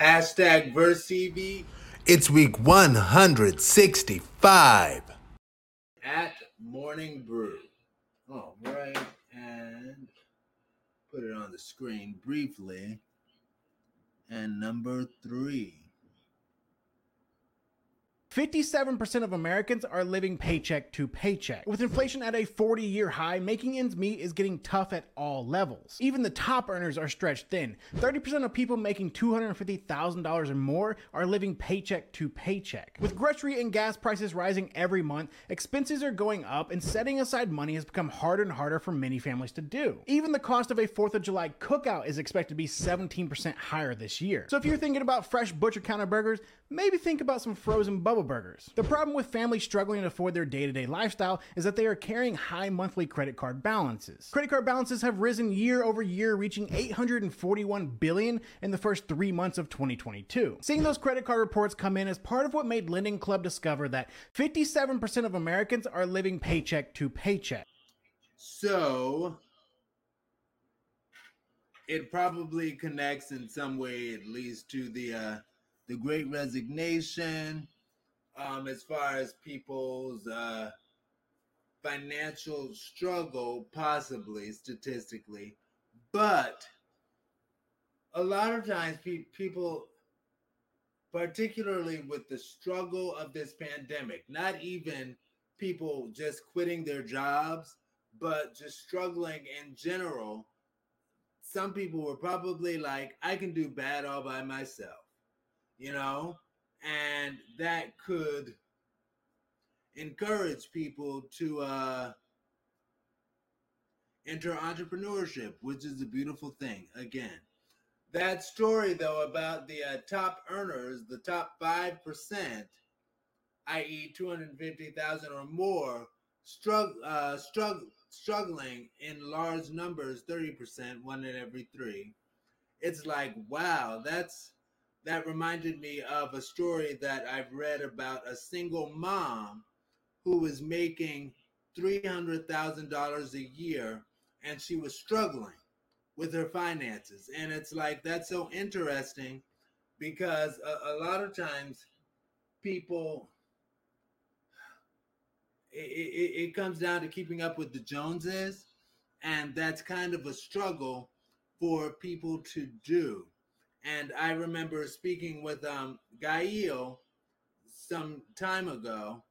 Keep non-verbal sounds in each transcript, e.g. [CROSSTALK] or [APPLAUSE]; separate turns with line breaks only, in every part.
Hashtag VerseTV.
It's week 165.
At Morning Brew. All right. And put it on the screen briefly. And number three.
57% of Americans are living paycheck to paycheck. With inflation at a 40 year high, making ends meet is getting tough at all levels. Even the top earners are stretched thin. 30% of people making $250,000 or more are living paycheck to paycheck. With grocery and gas prices rising every month, expenses are going up, and setting aside money has become harder and harder for many families to do. Even the cost of a 4th of July cookout is expected to be 17% higher this year. So if you're thinking about fresh butcher counter burgers, maybe think about some frozen bubble burgers. The problem with families struggling to afford their day to day lifestyle is that they are carrying high monthly credit card balances. Credit card balances have risen year over year, reaching 841 billion in the first three months of 2022. Seeing those credit card reports come in is part of what made Lending Club discover that 57% of Americans are living paycheck to paycheck.
So it probably connects in some way, at least, to the uh, the Great Resignation, um, as far as people's uh, financial struggle, possibly statistically, but a lot of times pe- people, particularly with the struggle of this pandemic, not even people just quitting their jobs, but just struggling in general. Some people were probably like, I can do bad all by myself, you know? and that could encourage people to uh, enter entrepreneurship, which is a beautiful thing. Again, that story though about the uh, top earners, the top five percent, i.e., two hundred fifty thousand or more, strugg- uh, strugg- struggling in large numbers, thirty percent, one in every three. It's like wow, that's that reminded me of a story that I've read about a single mom who was making $300,000 a year and she was struggling with her finances. And it's like, that's so interesting because a, a lot of times people, it, it, it comes down to keeping up with the Joneses. And that's kind of a struggle for people to do. And I remember speaking with um, some time ago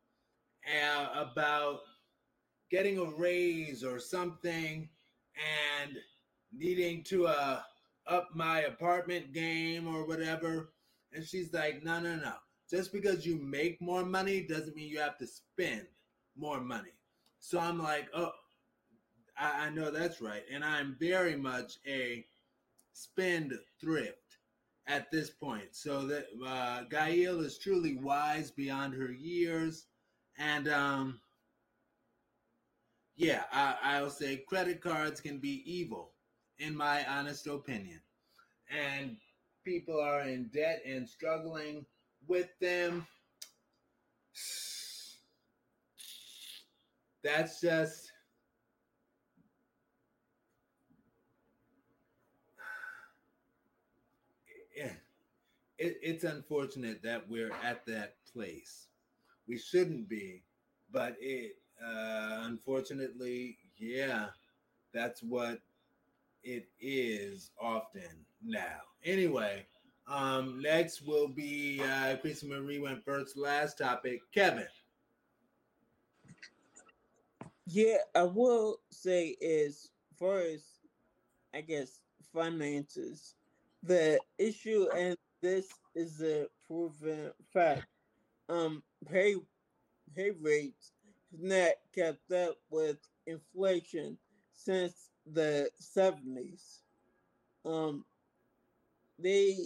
uh, about getting a raise or something and needing to uh, up my apartment game or whatever. And she's like, no, no, no. Just because you make more money doesn't mean you have to spend more money. So I'm like, oh, I, I know that's right. And I'm very much a spend thrift at this point. So that uh, Gail is truly wise beyond her years, and um, yeah, I, I'll say credit cards can be evil, in my honest opinion, and people are in debt and struggling with them. That's just it, it's unfortunate that we're at that place. We shouldn't be, but it uh, unfortunately, yeah, that's what it is often now. Anyway, um, next will be uh, Chrissy Marie went first. Last topic, Kevin.
Yeah, I will say is first, I guess finances. The issue and this is a proven fact. Um, pay pay rates have not kept up with inflation since the seventies. Um, they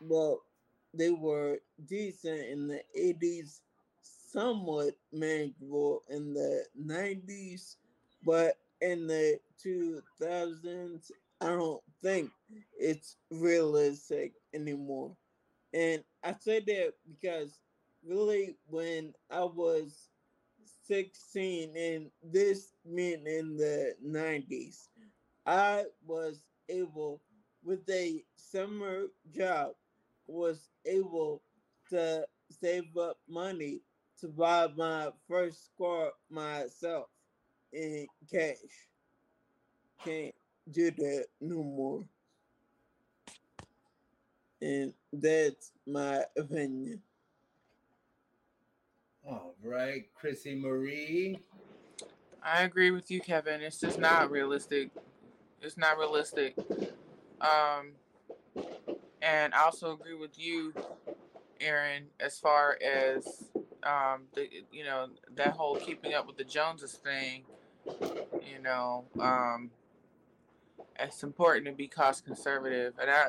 well, they were decent in the eighties, somewhat manageable in the nineties, but in the two thousands I don't think it's realistic anymore. And I say that because really when I was 16 and this meant in the 90s, I was able with a summer job was able to save up money to buy my first car myself in cash. Can't do that no more. And that's my opinion.
All right, Chrissy Marie.
I agree with you, Kevin. It's just not realistic. It's not realistic. Um, and I also agree with you, Aaron, as far as um, the you know that whole keeping up with the Joneses thing. You know, um, it's important to be cost conservative, and I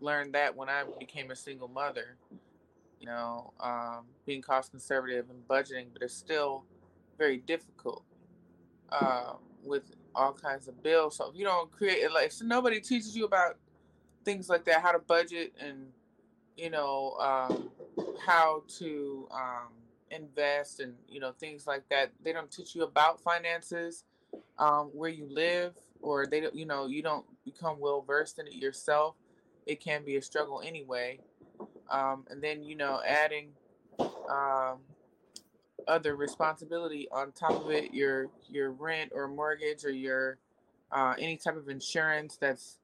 learned that when I became a single mother. You know, um, being cost conservative and budgeting, but it's still very difficult uh, with all kinds of bills. So if you don't create like, so nobody teaches you about things like that, how to budget and you know um, how to um, invest and you know things like that. They don't teach you about finances, um, where you live, or they don't. You know, you don't become well versed in it yourself. It can be a struggle anyway. Um, and then you know adding um, other responsibility on top of it, your your rent or mortgage or your uh, any type of insurance that's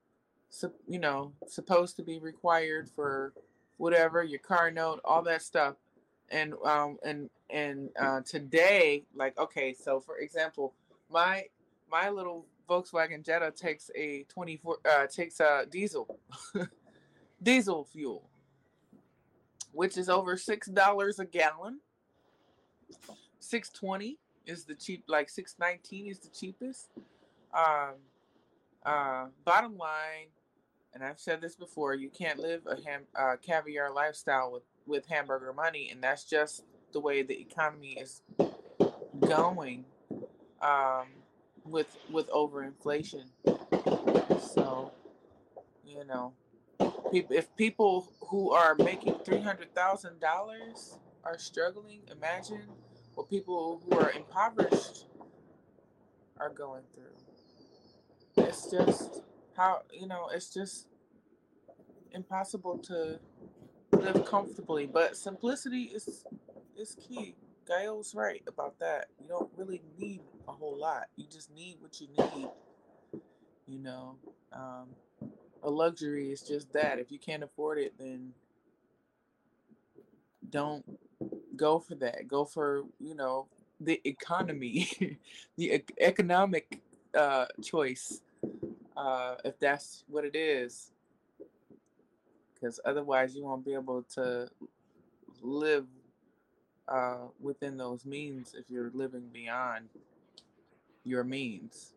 you know supposed to be required for whatever your car note, all that stuff, and um and and uh, today, like okay, so for example, my my little Volkswagen Jetta takes a 24 uh, takes a diesel [LAUGHS] diesel fuel which is over six dollars a gallon. Six twenty is the cheap, like six nineteen is the cheapest. Um, uh, bottom line, and I've said this before, you can't live a ham, uh, caviar lifestyle with with hamburger money, and that's just the way the economy is going. Um, with with overinflation, so you know if people who are making three hundred thousand dollars are struggling, imagine what people who are impoverished are going through. It's just how you know. It's just impossible to live comfortably. But simplicity is is key. Gail's right about that. You don't really need a whole lot. You just need what you need. You know. Um, a luxury is just that. If you can't afford it, then don't go for that. Go for, you know, the economy, [LAUGHS] the e- economic uh, choice, uh, if that's what it is. Because otherwise, you won't be able to live uh, within those means if you're living beyond your means.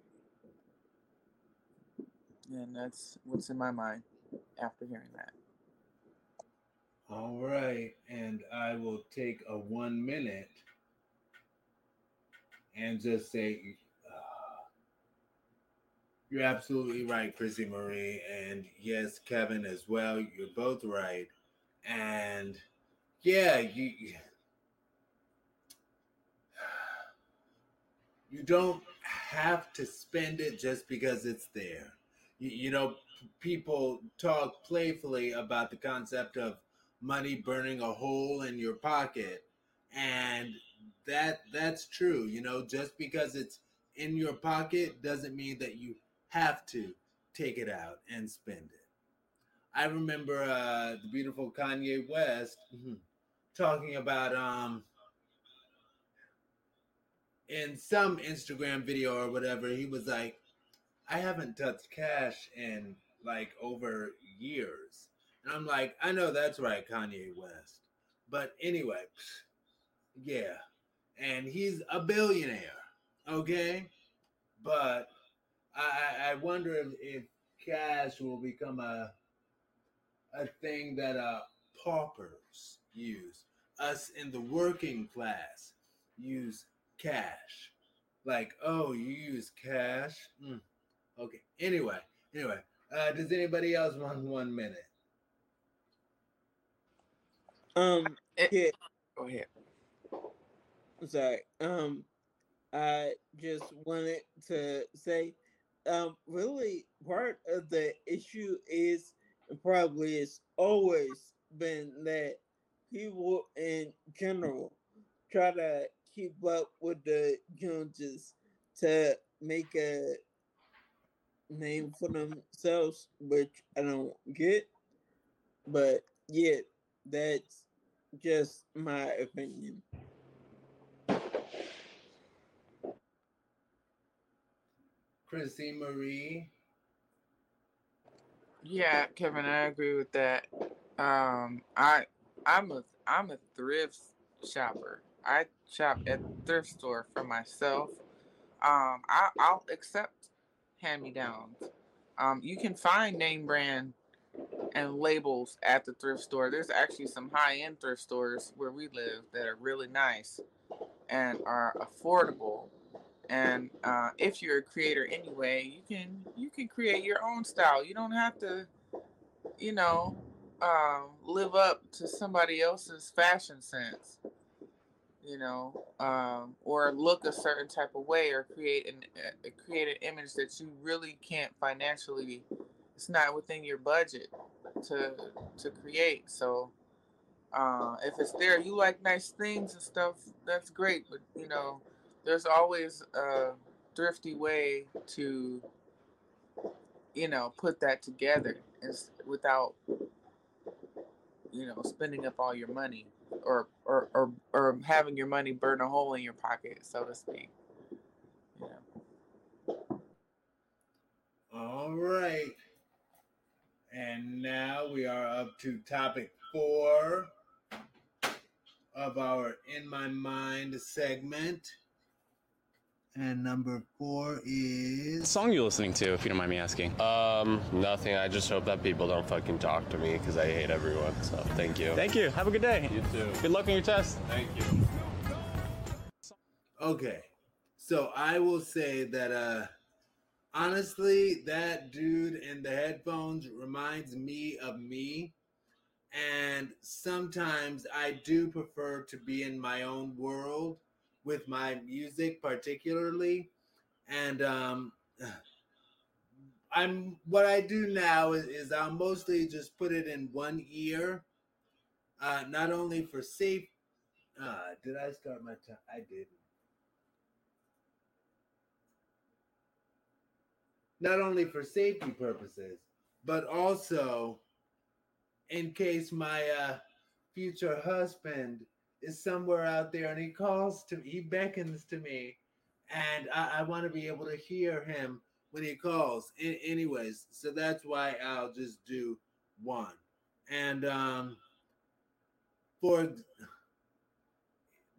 And that's what's in my mind after hearing that.
All right. And I will take a one minute and just say, uh, you're absolutely right, Chrissy Marie. And yes, Kevin as well. You're both right. And yeah, you you don't have to spend it just because it's there. You, you know, people talk playfully about the concept of money burning a hole in your pocket and that that's true you know just because it's in your pocket doesn't mean that you have to take it out and spend it. I remember uh the beautiful kanye west mm-hmm, talking about um in some instagram video or whatever he was like I haven't touched cash in like over years. And I'm like, I know that's right, Kanye West. But anyway, yeah. And he's a billionaire, okay? But I, I wonder if, if cash will become a a thing that uh paupers use. Us in the working class use cash. Like, oh, you use cash? Mm Okay. Anyway, anyway, uh, does anybody else want one minute?
Um.
It,
yeah.
Go ahead.
I'm sorry. Um. I just wanted to say, um, really part of the issue is and probably it's always been that people in general try to keep up with the Joneses to make a name for themselves, which I don't get. But yeah, that's just my opinion.
Chrissy Marie.
Yeah, Kevin, I agree with that. Um, I I'm a I'm a thrift shopper. I shop at the thrift store for myself. Um, I, I'll accept hand me downs. Um, you can find name brand and labels at the thrift store. There's actually some high end thrift stores where we live that are really nice and are affordable. And uh, if you're a creator anyway, you can you can create your own style. You don't have to, you know, uh, live up to somebody else's fashion sense you know, um, or look a certain type of way, or create an uh, create an image that you really can't financially. It's not within your budget to to create. So uh, if it's there, you like nice things and stuff. That's great, but you know, there's always a thrifty way to you know put that together without you know spending up all your money or or or, or having your money burn a hole in your pocket, so to speak.
Yeah. All right. And now we are up to topic four of our In My Mind segment. And number four is.
What song you're listening to, if you don't mind me asking?
Um, nothing. I just hope that people don't fucking talk to me because I hate everyone. So thank you.
Thank you. Have a good day.
You too.
Good luck on your test.
Thank you.
Okay. So I will say that uh honestly, that dude in the headphones reminds me of me. And sometimes I do prefer to be in my own world with my music particularly. And um i'm what i do now is, is i'll mostly just put it in one ear uh not only for safe uh did i start my time i didn't. Not only for safety purposes but also in case my uh future husband is somewhere out there and he calls to me, he beckons to me, and I, I want to be able to hear him when he calls. Anyways, so that's why I'll just do one. And um, for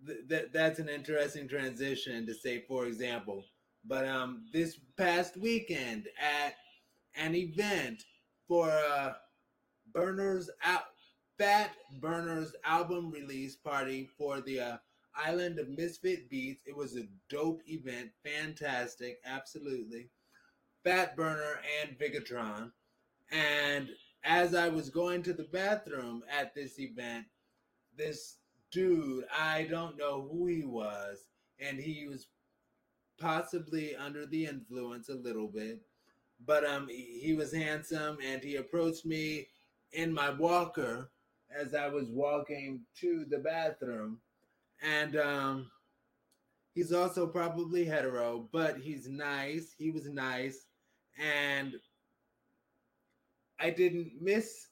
th- that, that's an interesting transition to say, for example. But um, this past weekend at an event for uh, Burners Out Fat Burner's album release party for the uh, Island of Misfit Beats. It was a dope event, fantastic, absolutely. Fat Burner and Vigatron. And as I was going to the bathroom at this event, this dude, I don't know who he was, and he was possibly under the influence a little bit, but um, he was handsome, and he approached me in my walker as I was walking to the bathroom. And um, he's also probably hetero, but he's nice. He was nice. And I didn't miss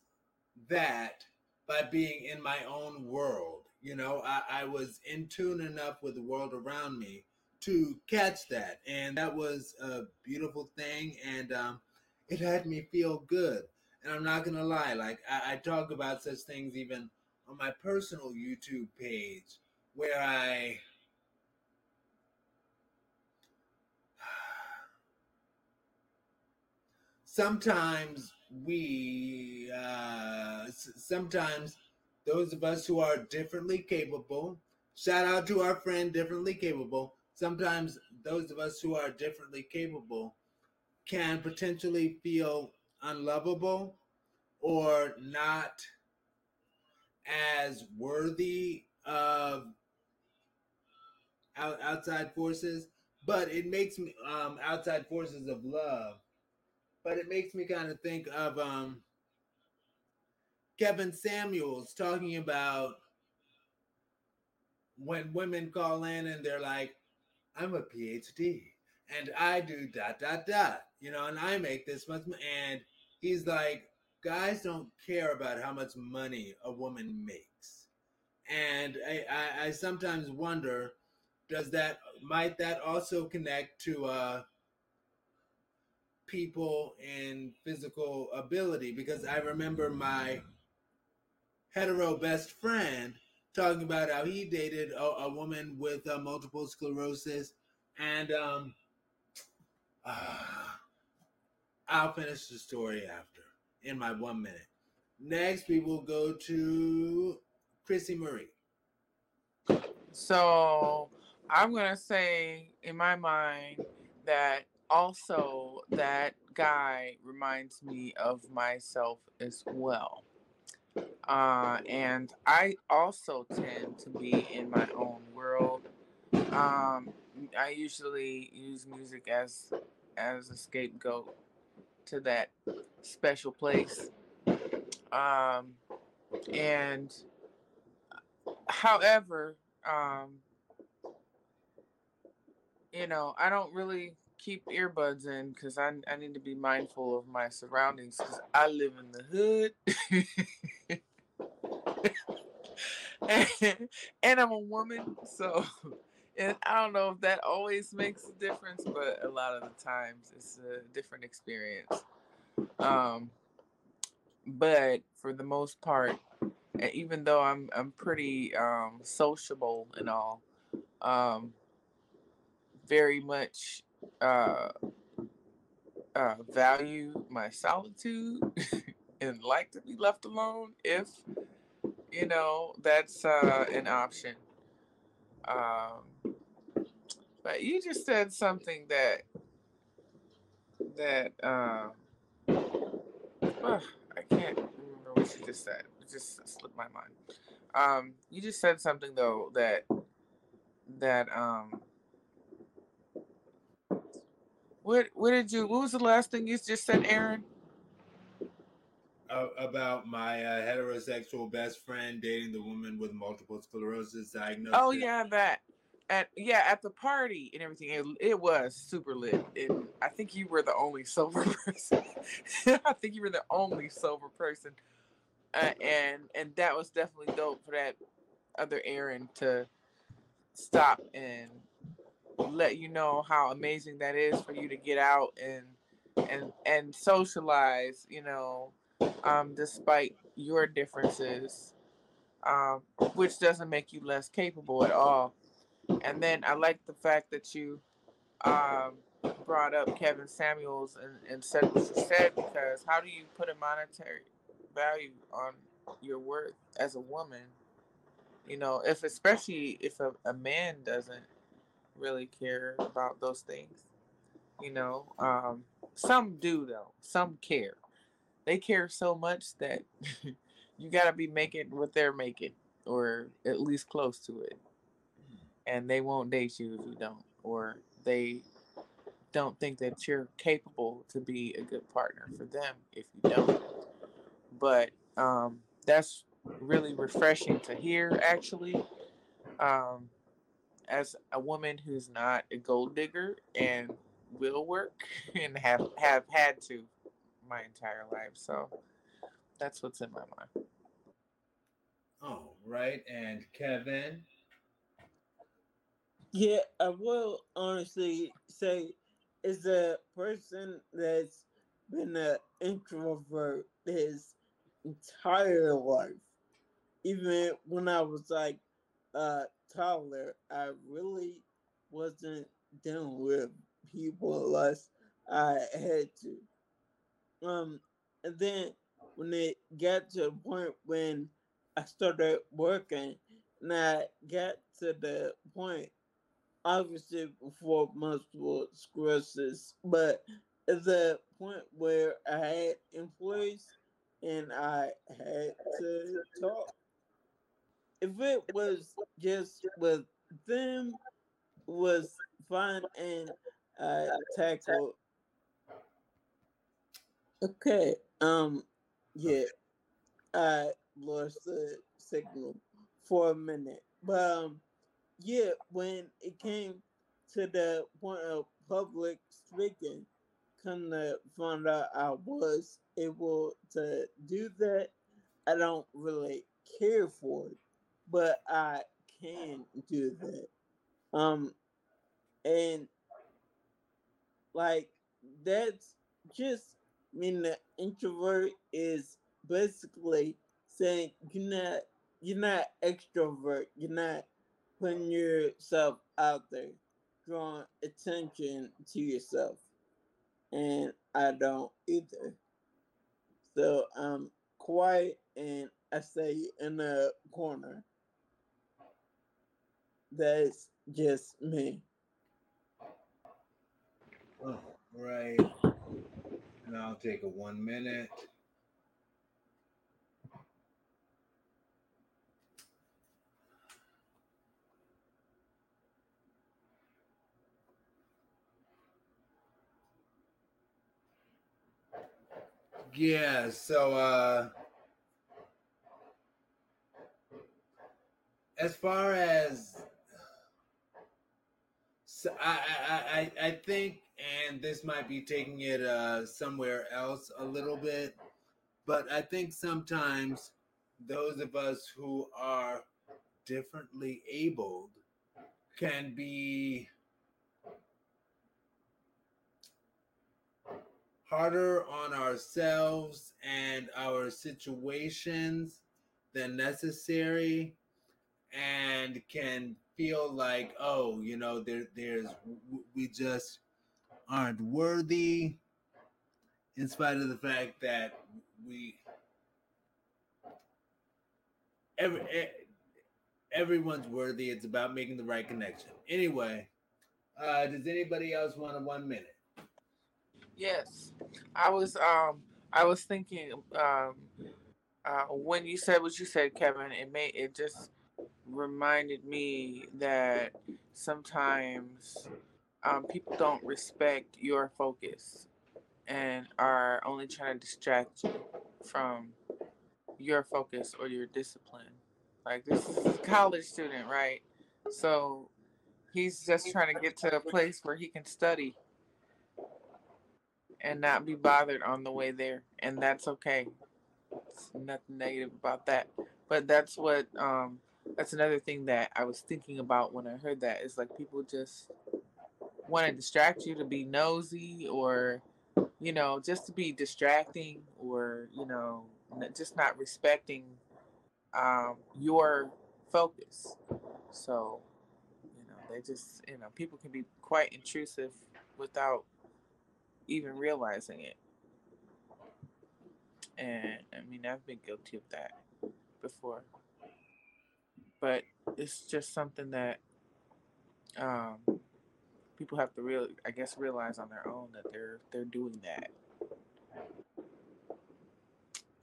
that by being in my own world. You know, I, I was in tune enough with the world around me to catch that. And that was a beautiful thing. And um, it had me feel good. And I'm not gonna lie, like I, I talk about such things even on my personal YouTube page where I [SIGHS] sometimes we uh sometimes those of us who are differently capable shout out to our friend differently capable sometimes those of us who are differently capable can potentially feel unlovable or not as worthy of outside forces. but it makes me um outside forces of love. But it makes me kind of think of um Kevin Samuels talking about when women call in and they're like, I'm a PhD and I do dot dot dot, you know, and I make this much. And he's like, guys don't care about how much money a woman makes. And I, I, I sometimes wonder, does that might that also connect to uh, people in physical ability? Because I remember my hetero best friend talking about how he dated a, a woman with uh, multiple sclerosis, and um, uh, I'll finish the story after in my one minute. Next, we will go to Chrissy Marie.
So I'm gonna say in my mind that also that guy reminds me of myself as well. Uh, and I also tend to be in my own world. Um, I usually use music as as a scapegoat to that special place. Um, and however, um, you know, I don't really keep earbuds in because I, I need to be mindful of my surroundings because I live in the hood. [LAUGHS] and, and I'm a woman, so [LAUGHS] and I don't know if that always makes a difference, but a lot of the times it's a different experience. Um, but for the most part, even though I'm I'm pretty um, sociable and all, um, very much uh, uh, value my solitude [LAUGHS] and like to be left alone if you know that's uh, an option. Um, but you just said something that that uh, I can't remember what you just said. It just slipped my mind. Um, you just said something though that that um. What what did you? What was the last thing you just said, Aaron?
About my uh, heterosexual best friend dating the woman with multiple sclerosis diagnosis.
Oh yeah, that at yeah at the party and everything it, it was super lit and i think you were the only sober [LAUGHS] person i think you were the only sober person uh, and and that was definitely dope for that other aaron to stop and let you know how amazing that is for you to get out and and and socialize you know um despite your differences um which doesn't make you less capable at all and then I like the fact that you um, brought up Kevin Samuels and, and said what you said because how do you put a monetary value on your worth as a woman? You know, if especially if a, a man doesn't really care about those things. You know, um, some do though. Some care. They care so much that [LAUGHS] you got to be making what they're making, or at least close to it and they won't date you if you don't, or they don't think that you're capable to be a good partner for them if you don't. But um, that's really refreshing to hear, actually. Um, as a woman who's not a gold digger and will work [LAUGHS] and have have had to my entire life, so that's what's in my mind.
Oh, right. And Kevin,
Yeah, I will honestly say, as a person that's been an introvert his entire life, even when I was like a toddler, I really wasn't dealing with people unless I had to. Um, and then when it got to the point when I started working, and I got to the point obviously before multiple sclerosis, but at the point where I had employees and I had to talk. If it was just with them, was find and uh, tackle. Okay. Um. Yeah. I lost the signal for a minute, but um, yeah. When it came to the point of public speaking, come to find out I was able to do that. I don't really care for it, but I can do that. Um, and like that's just I mean the introvert is basically saying you're not you're not extrovert, you're not putting yourself out there, drawing attention to yourself. And I don't either. So I'm quiet and I stay in the corner. That's just me.
Oh, right. And I'll take a one minute. Yeah, so uh as far as so I, I I I think and this might be taking it uh somewhere else a little bit, but I think sometimes those of us who are differently abled can be harder on ourselves and our situations than necessary and can feel like oh you know there there's we just aren't worthy in spite of the fact that we every everyone's worthy it's about making the right connection anyway uh does anybody else want a one minute
Yes, I was. Um, I was thinking. Um, uh, when you said what you said, Kevin, it made it just reminded me that sometimes um, people don't respect your focus and are only trying to distract you from your focus or your discipline. Like this is a college student, right? So he's just trying to get to a place where he can study and not be bothered on the way there, and that's okay. It's nothing negative about that, but that's what um that's another thing that I was thinking about when I heard that is like people just want to distract you to be nosy or you know just to be distracting or you know just not respecting um, your focus so you know they just you know people can be quite intrusive without even realizing it. And I mean, I've been guilty of that before. But it's just something that um, people have to real, I guess, realize on their own that they're they're doing that,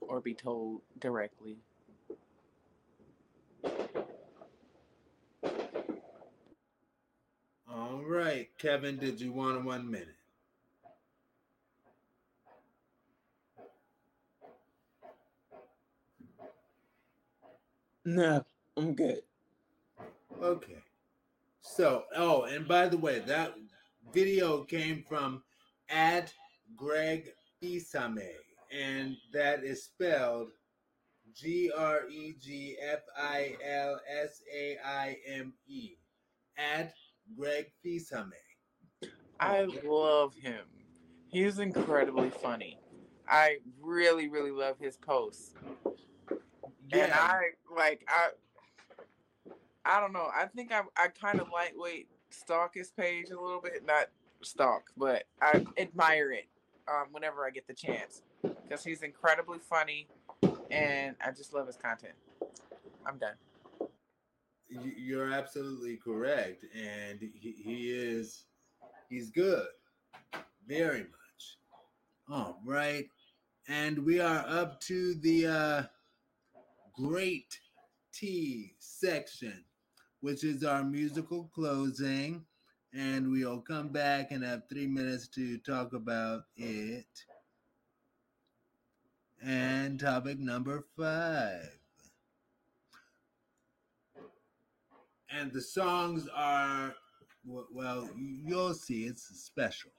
or be told directly.
All right, Kevin, did you want one minute?
No, I'm good.
Okay. So, oh, and by the way, that video came from at Greg Filsaime, and that is spelled G R E G F I L S A I M E. At Greg Filsaime.
I love him. He's incredibly funny. I really, really love his posts. Yeah. And I like I I don't know. I think I I kind of lightweight stalk his page a little bit, not stalk, but I admire it um, whenever I get the chance because he's incredibly funny, and I just love his content. I'm done.
You're absolutely correct, and he, he is he's good, very much. All right, and we are up to the. uh great T section, which is our musical closing. and we'll come back and have three minutes to talk about it. And topic number five. And the songs are, well, you'll see, it's special.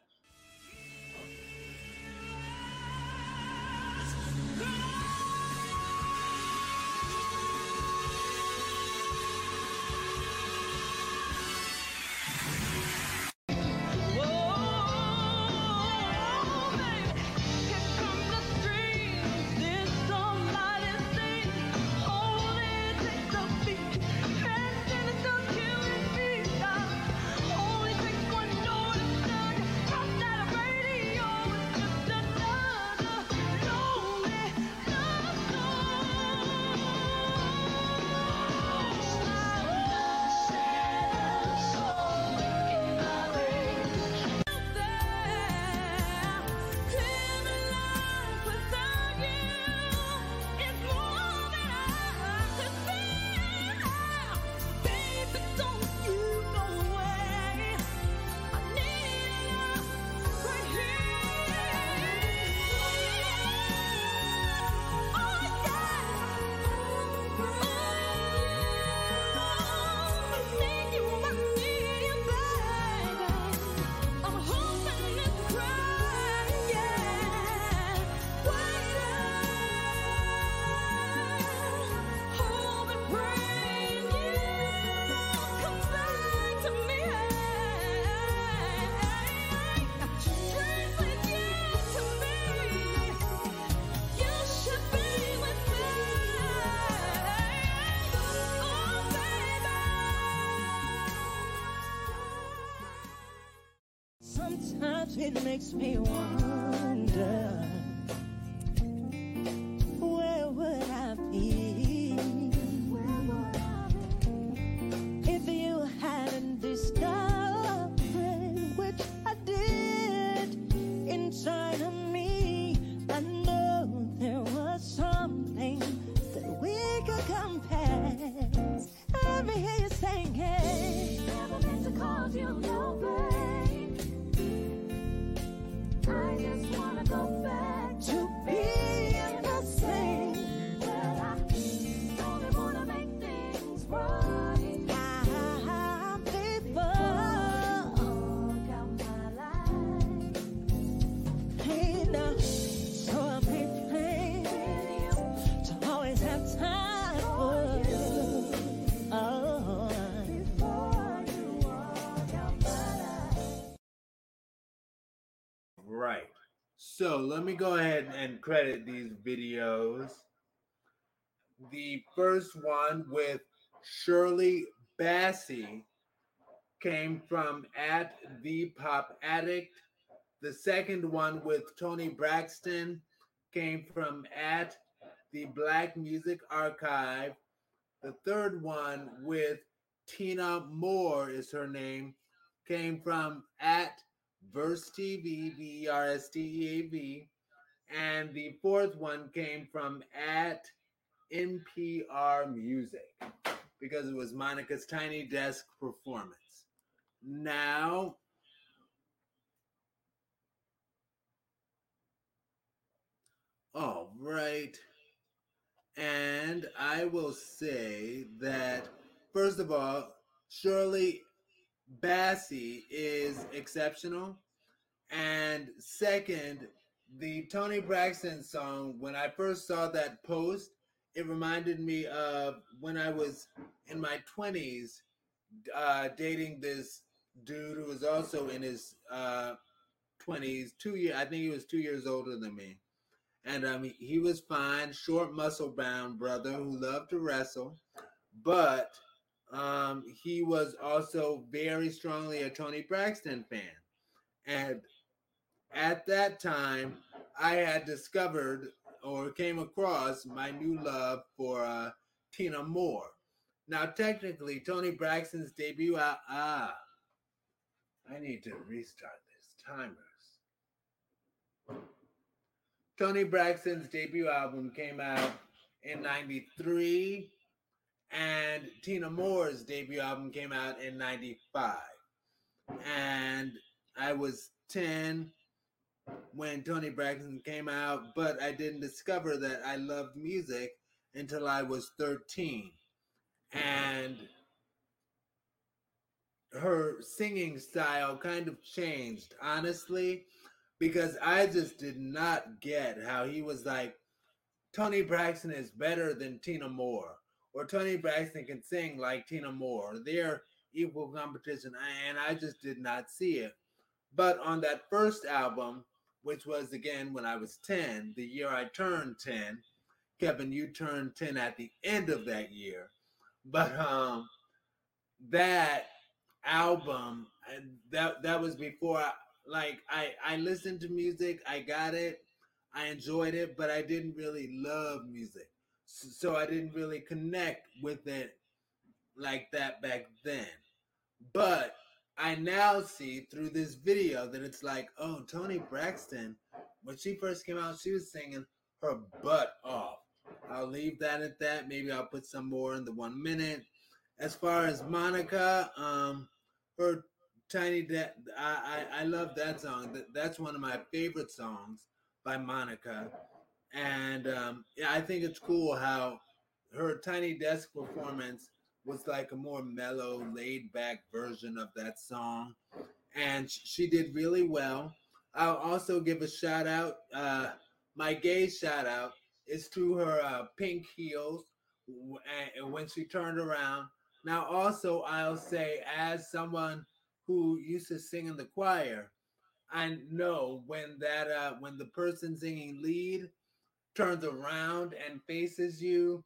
Makes me wonder So
let me go ahead and credit these videos. The first one with Shirley Bassey came from at the Pop Addict. The second one with Toni Braxton came from at the Black Music Archive. The third one with Tina Moore is her name, came from at Verse TV, V E R S T E A V. And the fourth one came from at NPR Music because it was Monica's Tiny Desk performance. Now, all right. And I will say that, first of all, Shirley Bassey is exceptional. And second, the Toni Braxton song, when I first saw that post, it reminded me of when I was in my 20s uh, dating this dude who was also in his uh, 20s, two years, I think he was two years older than me. And um, he, he was fine, short, muscle bound brother who loved to wrestle, but um, he was also very strongly a Toni Braxton fan. And at that time, I had discovered or came across my new love for uh, Tina Moore. Now, technically, Toni Braxton's debut out. Ah, I need to restart this timers. Toni Braxton's debut album came out in 93 and Tina Moore's debut album came out in 95. and I was 10 when Toni Braxton came out, but I didn't discover that I loved music until I was 13. And her singing style kind of changed, honestly, because I just did not get how he was like, Toni Braxton is better than Tina Moore, or Toni Braxton can sing like Tina Moore. They're equal competition, and I just did not see it. But on that first album, which was again when I was 10, the year I turned 10, Kevin, you turned 10 at the end of that year. But um that album that that was before I, like I I listened to music, I got it, I enjoyed it, but I didn't really love music. So, I didn't really connect with it like that back then. But I now see through this video that it's like, oh, Toni Braxton, when she first came out, she was singing her butt off. I'll leave that at that. Maybe I'll put some more in the one minute. As far as Monica, um, her tiny de- I, I I love that song. That, that's one of my favorite songs by Monica, and um, yeah, I think it's cool how her tiny desk performance was like a more mellow, laid back version of that song, and she did really well. I'll also give a shout out. Uh, my gay shout out is to her uh, pink heels when she turned around. Now, also, I'll say, as someone who used to sing in the choir, I know when that uh, when the person singing lead turns around and faces you,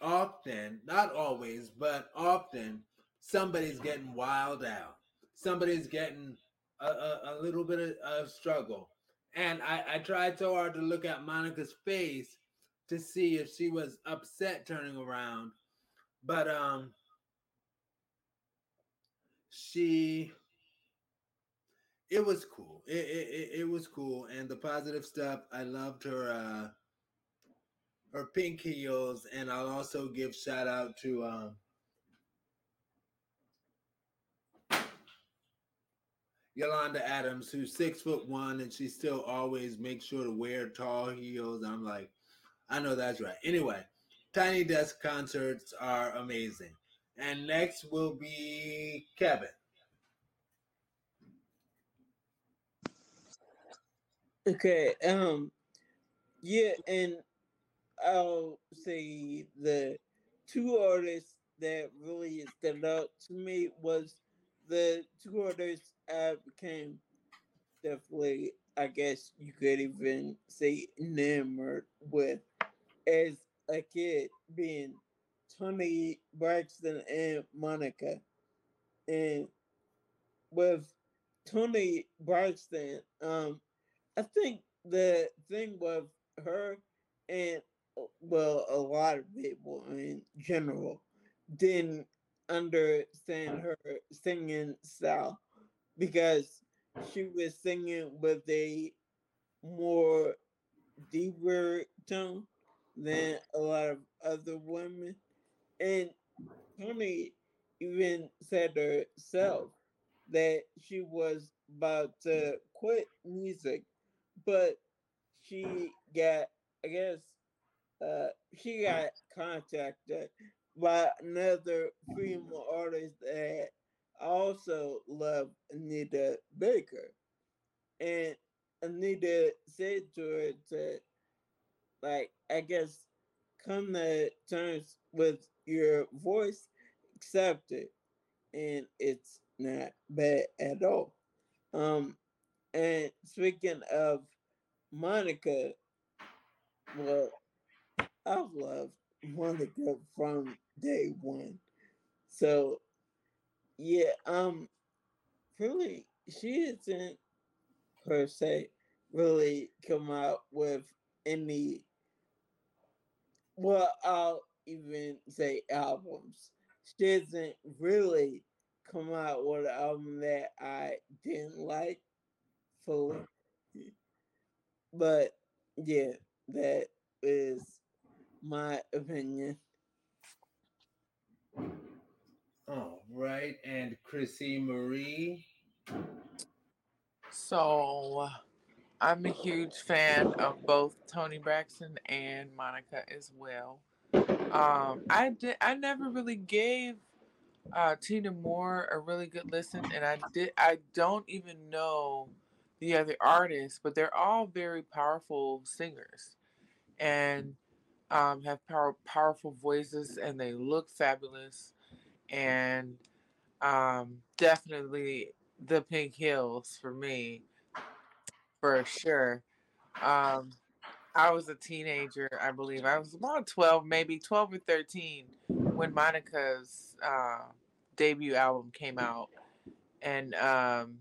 often, not always, but often, somebody's getting wild out. Somebody's getting a, a, a little bit of, of struggle. And I, I tried so hard to look at Monica's face to see if she was upset turning around. But um she it was cool. It, it, it was cool. And the positive stuff, I loved her uh her pink heels, and I'll also give shout out to um, Yolanda Adams, who's six foot one, and she still always makes sure to wear tall heels. I'm like, I know that's right. Anyway, Tiny Desk concerts are amazing. And next will be Kevin.
Okay, um, yeah, and I'll say the two artists that really stood out to me was the two artists I became definitely, I guess you could even say enamored with as a kid being Toni Braxton and Monica. And with Toni Braxton, um, I think the thing with her and uh, well, a lot of people in general didn't understand her singing style because she was singing with a more deeper tone than a lot of other women. And Toni even said herself that she was about to quit music, but she got, I guess, uh, she got contacted by another female artist that also loved Anita Baker. And Anita said to her to like I guess come to terms with your voice, accept it. And it's not bad at all. Um and speaking of Monica, well, I've loved Monica from day one. So yeah, um really she isn't per se really come out with any well I'll even say albums. She hasn't really come out with an album that I didn't like fully. But yeah, that is my opinion.
All right, and Chrissy Marie.
So, I'm a huge fan of both Toni Braxton and Monica as well. Um, I did. I never really gave uh, Tina Moore a really good listen, and I did. I don't even know the other artists, but they're all very powerful singers, and um, have power, powerful voices, and they look fabulous, and um, definitely the Pink Hills for me, for sure. Um, I was a teenager, I believe. I was about 12, maybe 12 or 13 when Monica's uh, debut album came out. And um,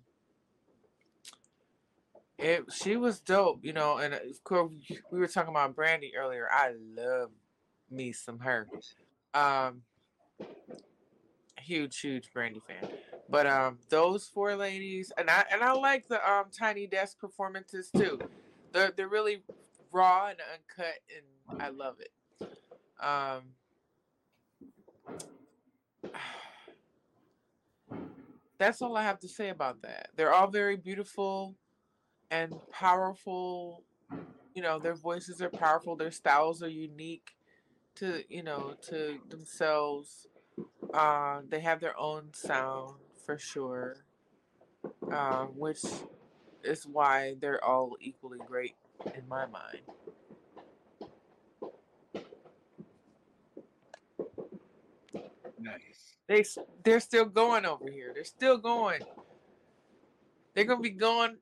it she was dope, you know. And of course, we were talking about Brandy earlier. I love me some her. Um, huge, huge Brandy fan. But um, those four ladies, and I and I like the um Tiny Desk performances too. They're they're really raw and uncut, and I love it. Um, [SIGHS] that's all I have to say about that. They're all very beautiful and powerful. You know, their voices are powerful. Their styles are unique to you know to themselves. Uh, they have their own sound for sure, uh, which is why they're all equally great in my mind.
Nice.
They they're still going over here. They're still going. They're gonna be going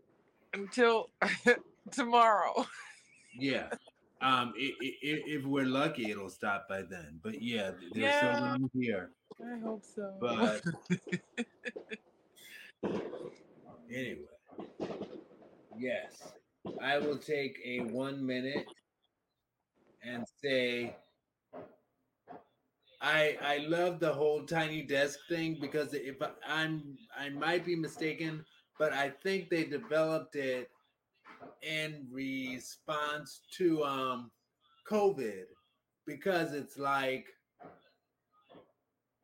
until [LAUGHS] tomorrow.
Yeah. Um, i- i- i- if we're lucky, it'll stop by then. But yeah, they're
Yeah.
still going here.
I hope so.
But [LAUGHS] anyway, yes, I will take a one minute and say I I love the whole tiny desk thing because if I, I'm I might be mistaken, but I think they developed it in response to um COVID because it's like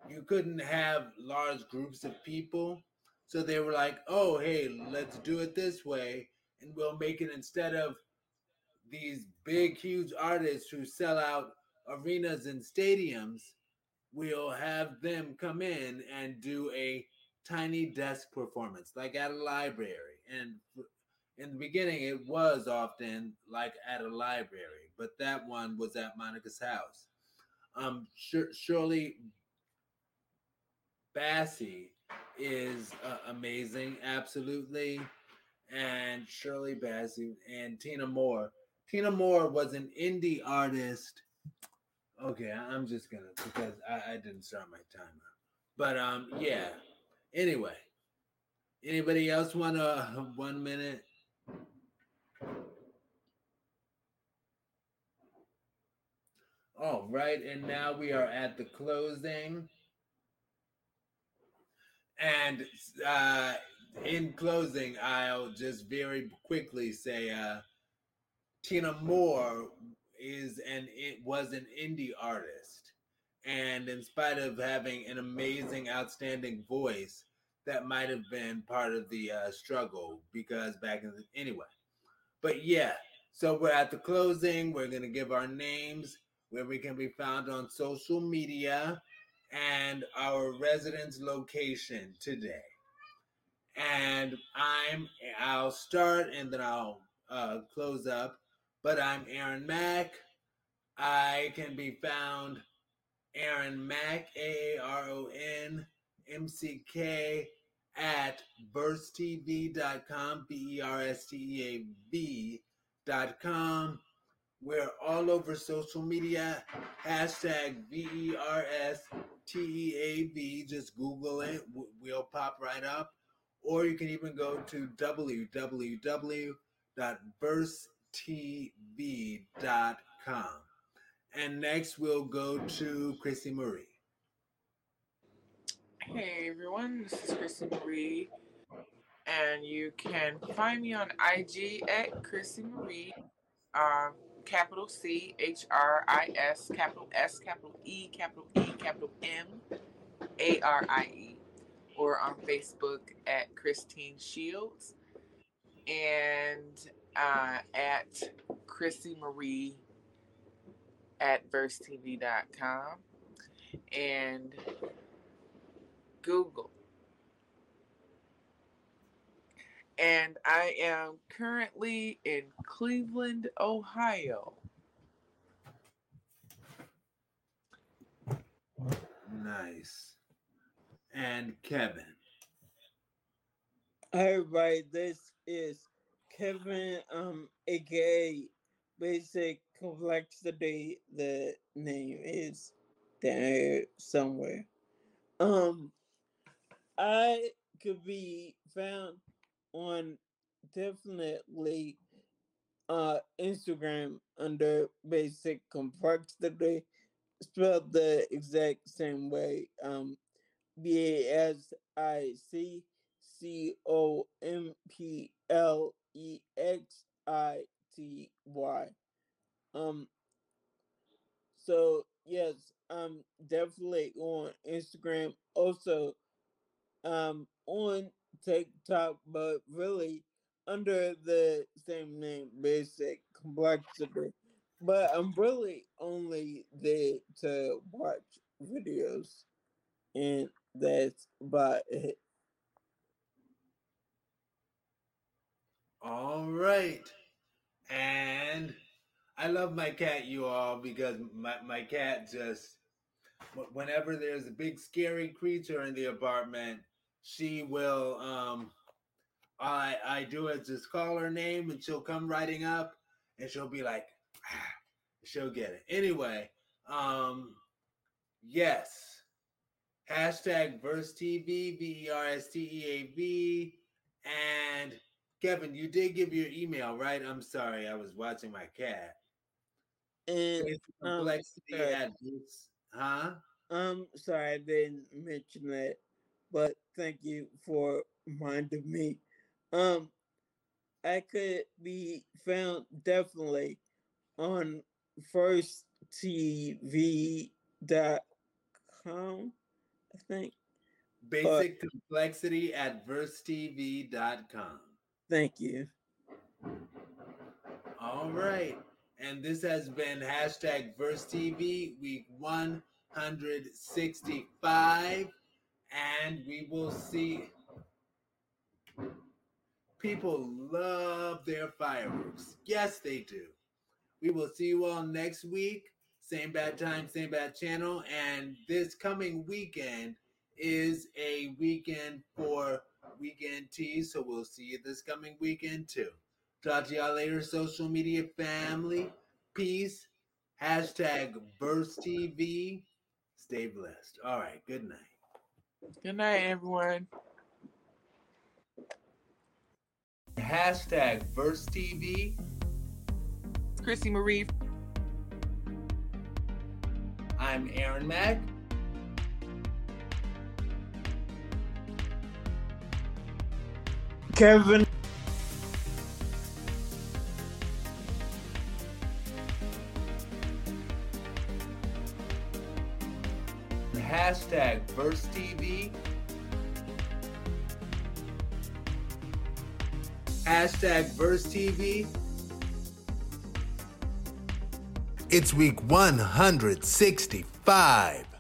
you couldn't have large groups of people. So they were like, oh, hey, let's do it this way. And we'll make it instead of these big, huge artists who sell out arenas and stadiums, we'll have them come in and do a tiny desk performance, like at a library. And in the beginning, it was often like at a library, but that one was at Monica's house. Um, Shirley Bassey is uh, amazing, absolutely. And Shirley Bassey and Tina Moore. Tina Moore was an indie artist. Okay, I'm just gonna because I, I didn't start my timer. But um, yeah. Anyway, anybody else want a one minute? All right, and now we are at the closing. And uh, in closing, I'll just very quickly say uh, Tina Moore is and it was an indie artist, and in spite of having an amazing, outstanding voice, that might have been part of the uh, struggle because back in the anyway. But yeah, so we're at the closing. We're gonna give our names where we can be found on social media and our residence location today. And I'm I'll start and then I'll uh, close up. But I'm Aaron Mack. I can be found Aaron Mack A A R O N M C K at bursttv.com b e r s t e a v.com. We're all over social media. Hashtag V E R S T E A V. Just Google it. We'll pop right up. Or you can even go to www.bursttv.com. And next we'll go to Chrissy Marie.
Hey everyone, this is Chrissy Marie, and you can find me on IG at Chrissy Marie, um, capital C H R I S, capital S, capital E, capital E, capital M, A R I E, or on Facebook at Christine Shields. And uh, at Chrissy Marie at versetv.com and Google. And I am currently in Cleveland, Ohio.
Nice. And Kevin.
Hi everybody, this is Kevin, um, aka Basic Complexity. The name is there somewhere. Um, I could be found on definitely uh Instagram under Basic Complexity, spelled the exact same way. Um, B A S I C C O M P L E X I T Y. Um. So yes, I'm definitely on Instagram. Also, um, on TikTok, but really under the same name, Basic Complexity. But I'm really only there to watch videos, and that's about it.
All right. And I love my cat, you all, because my, my cat just, whenever there's a big scary creature in the apartment, she will, um, I, I do is just call her name and she'll come riding up and she'll be like, ah, she'll get it. Anyway, um, yes. Hashtag Verse TV, V E R S T E A V. And Kevin, you did give your email, right? I'm sorry, I was watching my cat.
And um,
complexity
sorry.
at Verse- huh?
Um, sorry I didn't mention that, but thank you for reminding me. Um, I could be found definitely on firsttv.com, I think.
Basic complexity at versetv.com.
Thank you.
All right. And this has been hashtag Verse TV week 165. And we will see. People love their fireworks. Yes, they do. We will see you all next week. Same bad time, same bad channel. And this coming weekend is a weekend for weekend tea. So we'll see you this coming weekend too. Talk to y'all later, social media family. Peace. Hashtag Burst TV. Stay blessed. All right. Good night.
Good night, everyone.
Hashtag Burst TV.
Chrissy Marie.
I'm Aaron Mack.
Kevin.
Hashtag Burst TV. Hashtag Verse TV. It's week 165.